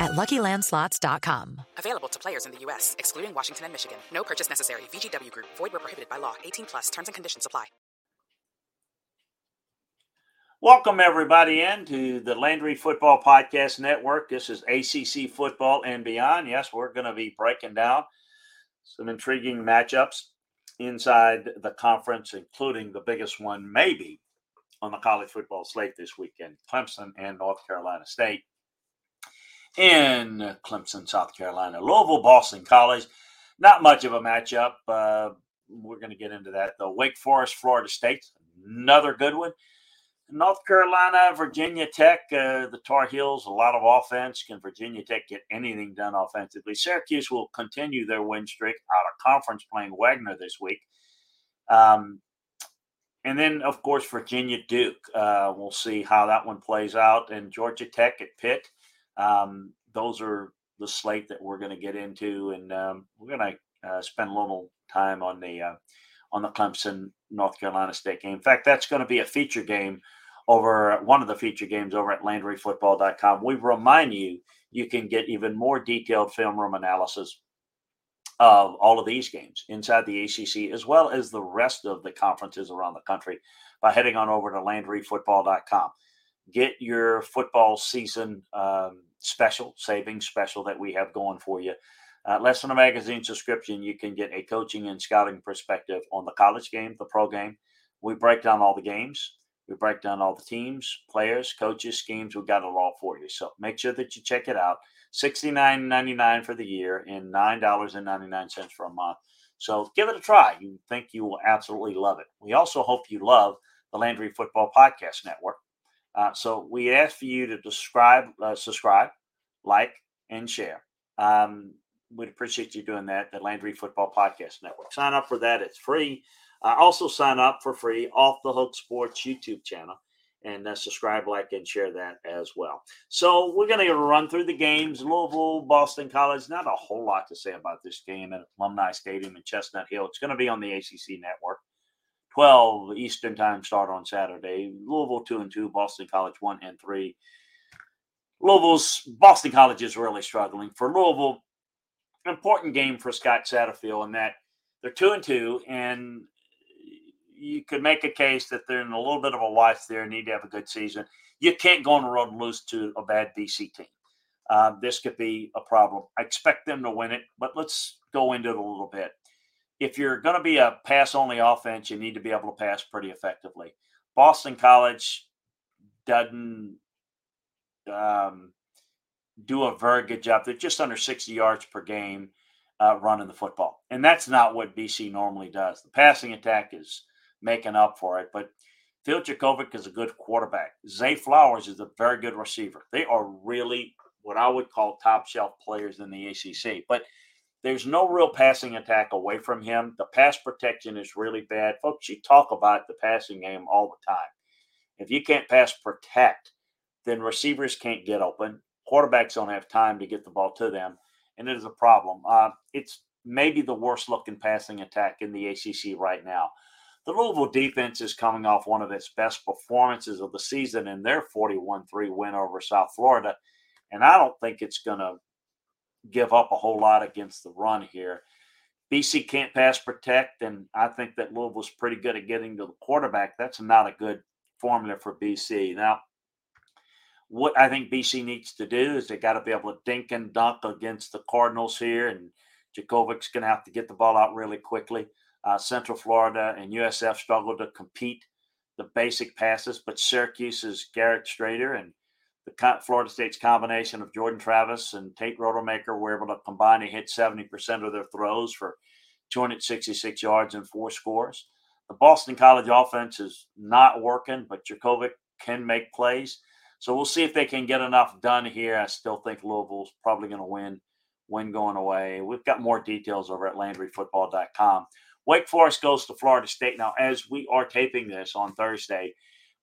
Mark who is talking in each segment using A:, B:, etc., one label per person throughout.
A: at LuckyLandSlots.com.
B: Available to players in the U.S., excluding Washington and Michigan. No purchase necessary. VGW Group. Void where prohibited by law. 18 plus. Terms and conditions apply.
C: Welcome, everybody, into the Landry Football Podcast Network. This is ACC Football and Beyond. Yes, we're going to be breaking down some intriguing matchups inside the conference, including the biggest one, maybe, on the college football slate this weekend Clemson and North Carolina State in Clemson, South Carolina. Louisville, Boston College. Not much of a matchup. Uh, we're going to get into that, though. Wake Forest, Florida State. Another good one. North Carolina, Virginia Tech, uh, the Tar Heels, a lot of offense. Can Virginia Tech get anything done offensively? Syracuse will continue their win streak out of conference playing Wagner this week. Um, and then, of course, Virginia Duke. Uh, we'll see how that one plays out. And Georgia Tech at Pitt. Um, those are the slate that we're going to get into, and um, we're going to uh, spend a little time on the uh, on the Clemson North Carolina State game. In fact, that's going to be a feature game over one of the feature games over at LandryFootball.com. We remind you you can get even more detailed film room analysis of all of these games inside the ACC as well as the rest of the conferences around the country by heading on over to LandryFootball.com get your football season um, special, savings special that we have going for you. Uh, less than a magazine subscription, you can get a coaching and scouting perspective on the college game, the pro game. We break down all the games. We break down all the teams, players, coaches, schemes. We've got it all for you. So make sure that you check it out. $69.99 for the year and $9.99 for a month. So give it a try. You think you will absolutely love it. We also hope you love the Landry Football Podcast Network. Uh, so we ask for you to describe, uh, subscribe, like, and share. Um, we'd appreciate you doing that. The Landry Football Podcast Network. Sign up for that; it's free. Uh, also, sign up for free off the Hook Sports YouTube channel and uh, subscribe, like, and share that as well. So we're going to run through the games. Louisville, Boston College. Not a whole lot to say about this game at Alumni Stadium in Chestnut Hill. It's going to be on the ACC network. 12 Eastern time start on Saturday. Louisville 2 and 2, Boston College 1 and 3. Louisville's Boston College is really struggling. For Louisville, important game for Scott Satterfield in that they're 2 and 2 and you could make a case that they're in a little bit of a watch there, need to have a good season. You can't go on the road and lose to a bad BC team. Uh, this could be a problem. I expect them to win it, but let's go into it a little bit if you're going to be a pass only offense, you need to be able to pass pretty effectively. Boston College doesn't um, do a very good job. They're just under 60 yards per game uh, running the football. And that's not what BC normally does. The passing attack is making up for it. But Phil Jurkovec is a good quarterback. Zay Flowers is a very good receiver. They are really what I would call top shelf players in the ACC. But there's no real passing attack away from him. The pass protection is really bad. Folks, you talk about the passing game all the time. If you can't pass protect, then receivers can't get open. Quarterbacks don't have time to get the ball to them, and it is a problem. Uh, it's maybe the worst looking passing attack in the ACC right now. The Louisville defense is coming off one of its best performances of the season in their 41 3 win over South Florida. And I don't think it's going to give up a whole lot against the run here. BC can't pass protect, and I think that Louisville's pretty good at getting to the quarterback. That's not a good formula for BC. Now, what I think BC needs to do is they got to be able to dink and dunk against the Cardinals here, and Jurkovec's going to have to get the ball out really quickly. Uh, Central Florida and USF struggled to compete the basic passes, but Syracuse's Garrett Shrader and the Florida State's combination of Jordan Travis and Tate Rodemaker were able to combine to hit 70% of their throws for 266 yards and four scores. The Boston College offense is not working, but Jurkovec can make plays. So we'll see if they can get enough done here. I still think Louisville's probably going to win, win going away. We've got more details over at LandryFootball.com. Wake Forest goes to Florida State. Now, as we are taping this on Thursday,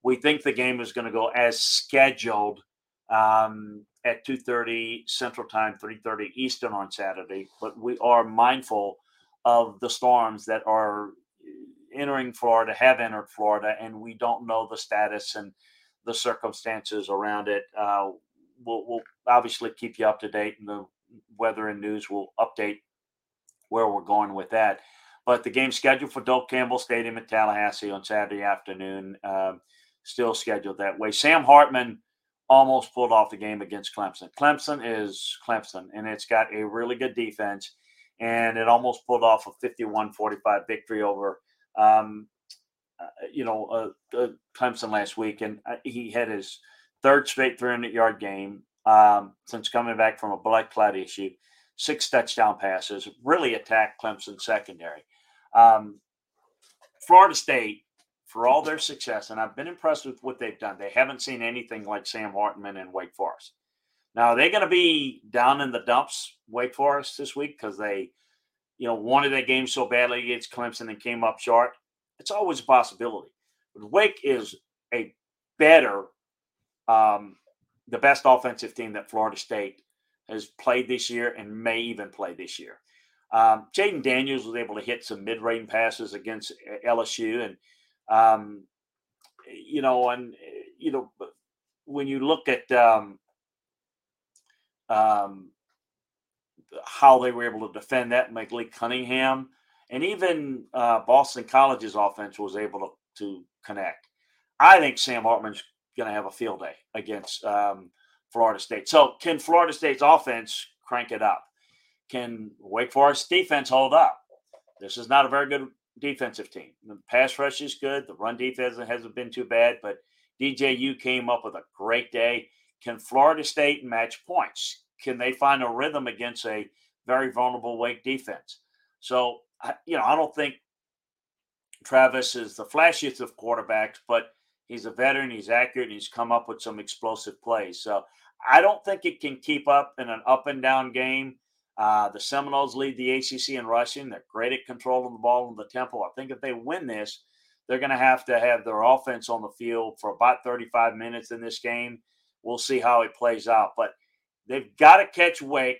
C: we think the game is going to go as scheduled um, at 2.30 Central Time, 3.30 Eastern on Saturday. But we are mindful of the storms that are entering Florida, have entered Florida, and we don't know the status and the circumstances around it. Uh, we'll, we'll, obviously keep you up to date, and the weather and news will update where we're going with that. But the game scheduled for Doak Campbell Stadium in Tallahassee on Saturday afternoon, um, still scheduled that way. Sam Hartman almost pulled off the game against Clemson. Clemson is Clemson, and it's got a really good defense, and it almost pulled off a 51 45 victory over. Um, uh, you know, uh, uh, Clemson last week, and uh, he had his third straight 300 yard game um, since coming back from a blood clot issue. Six touchdown passes, really attacked Clemson secondary. Um, Florida State for all their success, and I've been impressed with what they've done. They haven't seen anything like Sam Hartman and Wake Forest. Now they're going to be down in the dumps, Wake Forest this week, because they, you know, wanted that game so badly against Clemson and came up short. It's always a possibility. But Wake is a better, um, the best offensive team that Florida State has played this year and may even play this year. Um, Jayden Daniels was able to hit some mid-range passes against LSU, and um, you know, and you know, when you look at um, um, how they were able to defend that, Malik Cunningham, and even uh, Boston College's offense was able to, to connect. I think Sam Hartman's going to have a field day against um, Florida State. So, can Florida State's offense crank it up? Can Wake Forest defense hold up? This is not a very good defensive team. The pass rush is good. The run defense hasn't been too bad, but DJU came up with a great day. Can Florida State match points? Can they find a rhythm against a very vulnerable Wake defense? So, you know, I don't think Travis is the flashiest of quarterbacks, but he's a veteran. He's accurate. And he's come up with some explosive plays. So I don't think it can keep up in an up and down game. Uh, the Seminoles lead the ACC in rushing. They're great at controlling the ball in the tempo. I think if they win this, they're going to have to have their offense on the field for about 35 minutes in this game. We'll see how it plays out. But they've got to catch Wake.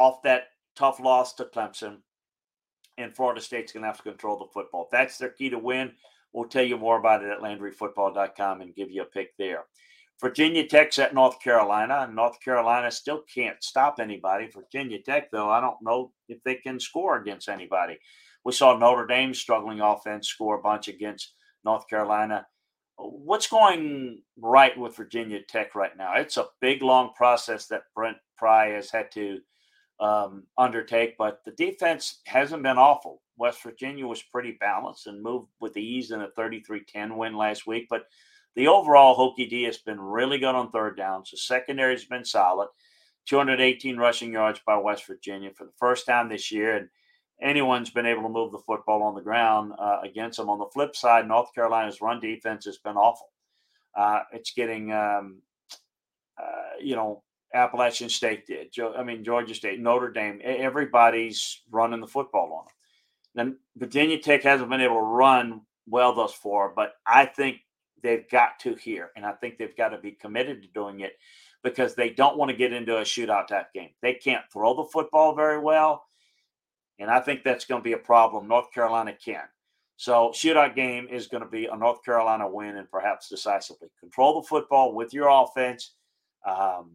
C: off that tough loss to Clemson, and Florida State's going to have to control the football. That's their key to win. We'll tell you more about it at LandryFootball.com and give you a pick there. Virginia Tech's at North Carolina. And North Carolina still can't stop anybody. Virginia Tech, though, I don't know if they can score against anybody. We saw Notre Dame struggling offense score a bunch against North Carolina. What's going right with Virginia Tech right now? It's a big, long process that Brent Pry has had to um, undertake, but the defense hasn't been awful. West Virginia was pretty balanced and moved with ease in a 33 10 win last week. But the overall Hokie D has been really good on third downs. The secondary has been solid. 218 rushing yards by West Virginia for the first time this year. And anyone's been able to move the football on the ground uh, against them. On the flip side, North Carolina's run defense has been awful. Uh, it's getting, um, uh, you know, Appalachian State did. I mean, Georgia State, Notre Dame, everybody's running the football on them. Then Virginia Tech hasn't been able to run well thus far, but I think they've got to here. And I think they've got to be committed to doing it because they don't want to get into a shootout type game. They can't throw the football very well. And I think that's going to be a problem. North Carolina can. So, shootout game is going to be a North Carolina win and perhaps decisively. Control the football with your offense, um,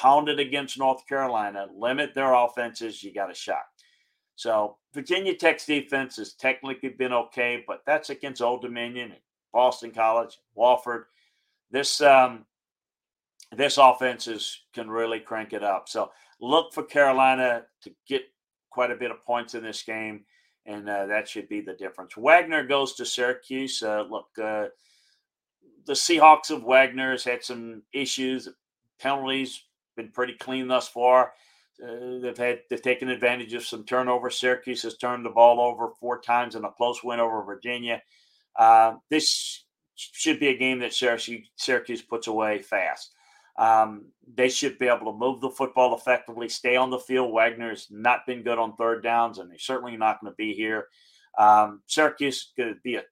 C: pound it against North Carolina, limit their offenses. You got a shot. So, Virginia Tech's defense has technically been okay, but that's against Old Dominion and Boston College, Wofford. This um, this offense is, can really crank it up. So look for Carolina to get quite a bit of points in this game, and uh, that should be the difference. Wagner goes to Syracuse. Uh, look, uh, the Seahawks of Wagner has had some issues. Penalties been pretty clean thus far. Uh, they've had they've taken advantage of some turnover. Syracuse has turned the ball over four times in a close win over Virginia. Uh, this should be a game that Syracuse, Syracuse puts away fast. Um, they should be able to move the football effectively, stay on the field. Wagner's not been good on third downs, and they're certainly not going to be here. Um, Syracuse is going to be a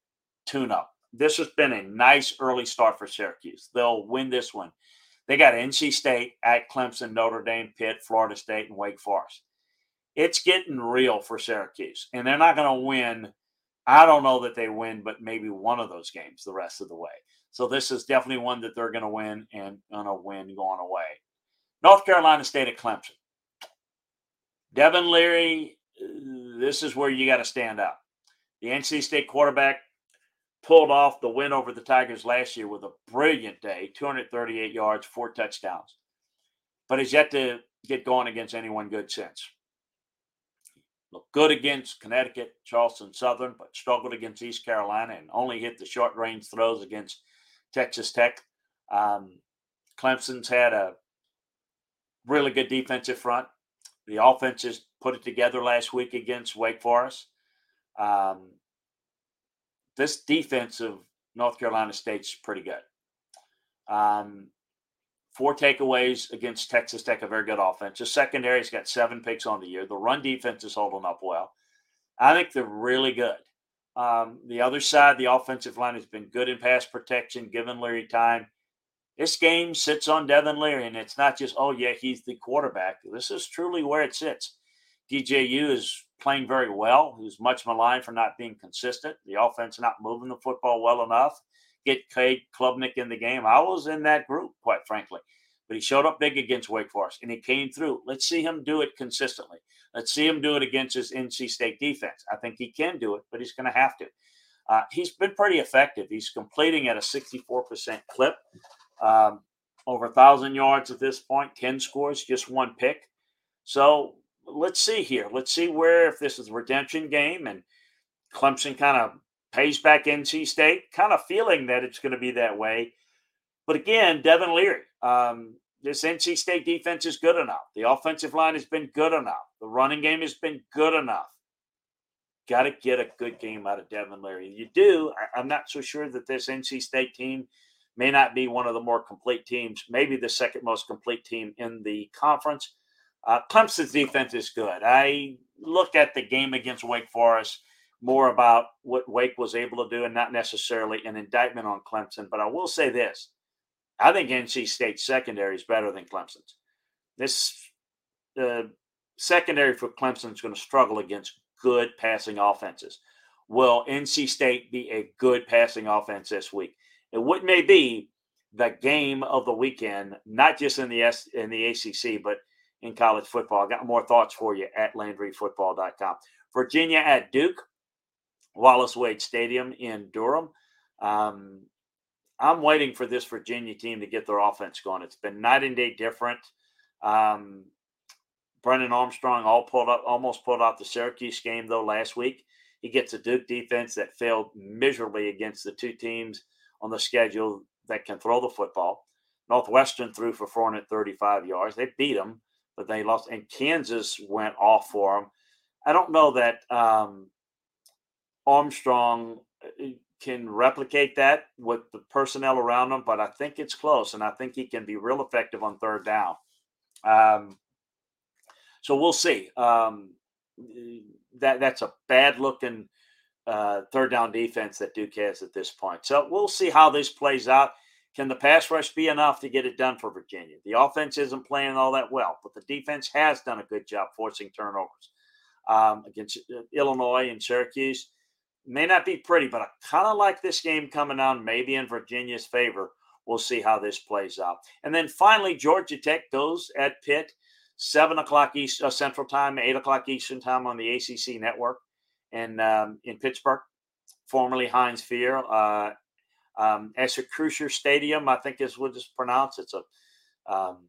C: tune up. This has been a nice early start for Syracuse. They'll win this one. They got NC State at Clemson, Notre Dame, Pitt, Florida State, and Wake Forest. It's getting real for Syracuse, and they're not going to win. I don't know that they win, but maybe one of those games the rest of the way. So this is definitely one that they're going to win and going to win going away. North Carolina State at Clemson. Devin Leary, this is where you got to stand up. The NC State quarterback pulled off the win over the Tigers last year with a brilliant day 238 yards, four touchdowns, but has yet to get going against anyone good since. Looked good against Connecticut, Charleston Southern, but struggled against East Carolina and only hit the short range throws against Texas Tech. Um, Clemson's had a really good defensive front. The offense has put it together last week against Wake Forest. Um, this defense of North Carolina State's pretty good. Um, four takeaways against Texas Tech, a very good offense. The secondary's got seven picks on the year. The run defense is holding up well. I think they're really good. Um, the other side, the offensive line has been good in pass protection, given Leary time. This game sits on Devin Leary, and it's not just, oh, yeah, he's the quarterback. This is truly where it sits. DJU is playing very well. He's much maligned for not being consistent. The offense not moving the football well enough. Get Cade Klubnik in the game. I was in that group, quite frankly. But he showed up big against Wake Forest, and he came through. Let's see him do it consistently. Let's see him do it against his NC State defense. I think he can do it, but he's going to have to. Uh, he's been pretty effective. He's completing at a 64% clip, um, over 1,000 yards at this point, 10 scores, just one pick. So let's see here. Let's see where, if this is a redemption game and Clemson kind of pays back NC State, kind of feeling that it's going to be that way. But again, Devin Leary, um, this NC State defense is good enough. The offensive line has been good enough. The running game has been good enough. Got to get a good game out of Devin Leary. You do. I, am not so sure that this NC State team may not be one of the more complete teams, maybe the second most complete team in the conference. Uh, Clemson's defense is good. I look at the game against Wake Forest more about what Wake was able to do and not necessarily an indictment on Clemson. But I will say this I think NC State secondary is better than Clemson's. This uh, secondary for Clemson is going to struggle against good passing offenses. Will NC State be a good passing offense this week? And what may be the game of the weekend, not just in the S in the ACC, but in college football. I got more thoughts for you at LandryFootball.com. Virginia at Duke, Wallace Wade Stadium in Durham. Um, I'm waiting for this Virginia team to get their offense going. It's been night and day different. Um, Brennan Armstrong all pulled up, almost pulled out the Syracuse game though last week. He gets a Duke defense that failed miserably against the two teams on the schedule that can throw the football. Northwestern threw for 435 yards. They beat them, but they lost, and Kansas went off for them. I don't know that um, Armstrong uh, can replicate that with the personnel around him, but I think it's close, and I think he can be real effective on third down. Um, so we'll see. Um, that that's a bad looking uh, third down defense that Duke has at this point. So we'll see how this plays out. Can the pass rush be enough to get it done for Virginia? The offense isn't playing all that well, but the defense has done a good job forcing turnovers um, against uh, Illinois and Syracuse. May not be pretty, but I kind of like this game coming on, maybe in Virginia's favor. We'll see how this plays out. And then finally, Georgia Tech goes at Pitt, seven o'clock East uh, Central Time, eight o'clock Eastern Time on the ACC network, and um, in Pittsburgh, formerly Heinz Field. Uh, um, Acrisure Stadium, I think is what it's pronounced. It's a um,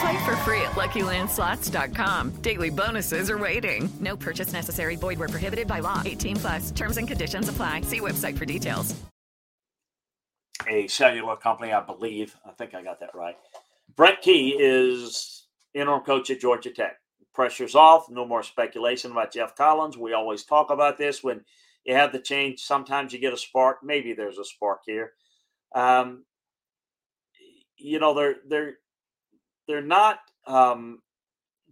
D: Play for free at LuckyLandSlots.com. Daily bonuses are waiting. No purchase necessary. Void where prohibited by law. 18 plus. Terms and conditions apply. See website for details.
C: A cellular company, I believe. I think I got that right. Brent Key is interim coach at Georgia Tech. Pressure's off. No more speculation about Geoff Collins. We always talk about this when you have the change. Sometimes you get a spark. Maybe there's a spark here. Um, you know, they're they're they're not. Um,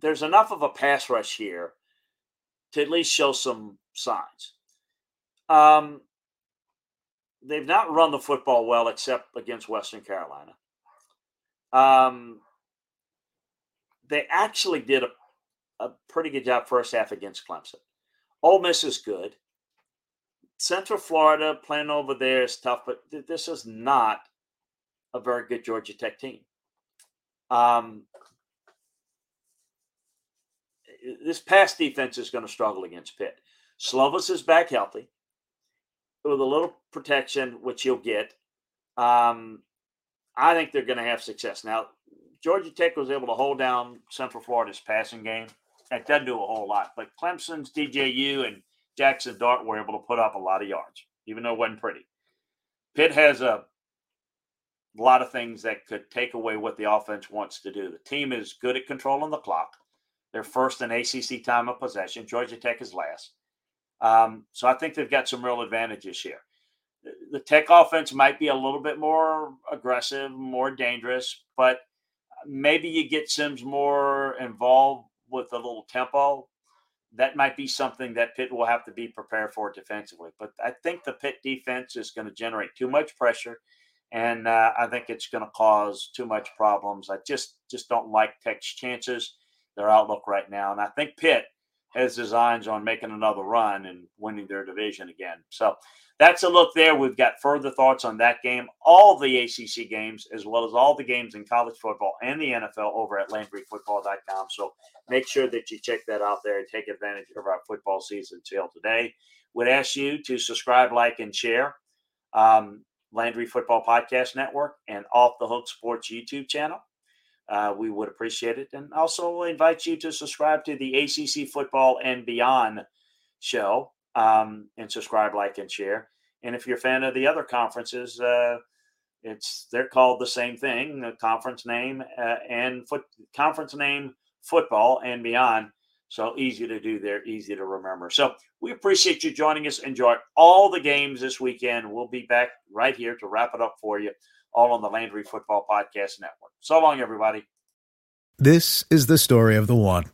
C: there's enough of a pass rush here to at least show some signs. Um, they've not run the football well except against Western Carolina. Um, they actually did a, a pretty good job first half against Clemson. Ole Miss is good. Central Florida playing over there is tough, but th- this is not a very good Georgia Tech team. Um, this pass defense is going to struggle against Pitt. Slovis is back healthy with a little protection, which he'll get. Um, I think they're going to have success. Now, Georgia Tech was able to hold down Central Florida's passing game. That doesn't do a whole lot, but Clemson's DJU and Jackson Dart were able to put up a lot of yards, even though it wasn't pretty. Pitt has a lot of things that could take away what the offense wants to do. The team is good at controlling the clock. They're first in ACC time of possession. Georgia Tech is last. Um, so I think they've got some real advantages here. The Tech offense might be a little bit more aggressive, more dangerous, but maybe you get Sims more involved with a little tempo. That might be something that Pitt will have to be prepared for defensively. But I think the Pitt defense is going to generate too much pressure and uh, I think it's going to cause too much problems. I just just don't like Tech's chances, their outlook right now, and I think Pitt has designs on making another run and winning their division again. So that's a look there. We've got further thoughts on that game, all the ACC games, as well as all the games in college football and the NFL over at LandryFootball.com. So make sure that you check that out there and take advantage of our football season till today. Would ask you to subscribe, like, and share. Um, Landry Football Podcast Network and Off the Hook Sports YouTube channel. Uh, we would appreciate it. And also invite you to subscribe to the ACC Football and Beyond show um, and subscribe, like, and share. And if you're a fan of the other conferences, uh, it's they're called the same thing, the conference name uh, and foot conference name football and beyond. So easy to do there, easy to remember. So we appreciate you joining us. Enjoy all the games this weekend. We'll be back right here to wrap it up for you, all on the Landry Football Podcast Network. So long, everybody.
E: This is the story of the one.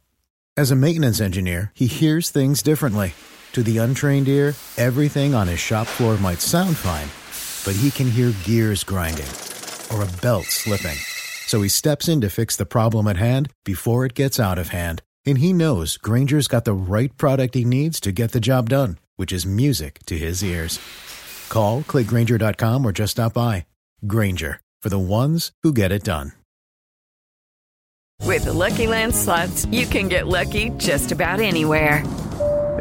E: As a maintenance engineer, he hears things differently. To the untrained ear, everything on his shop floor might sound fine, but he can hear gears grinding or a belt slipping. So he steps in to fix the problem at hand before it gets out of hand. And he knows Grainger's got the right product he needs to get the job done, which is music to his ears. Call, clickgrainger.com, or just stop by. Grainger, for the ones who get it done.
D: With the Lucky Land slots, you can get lucky just about anywhere.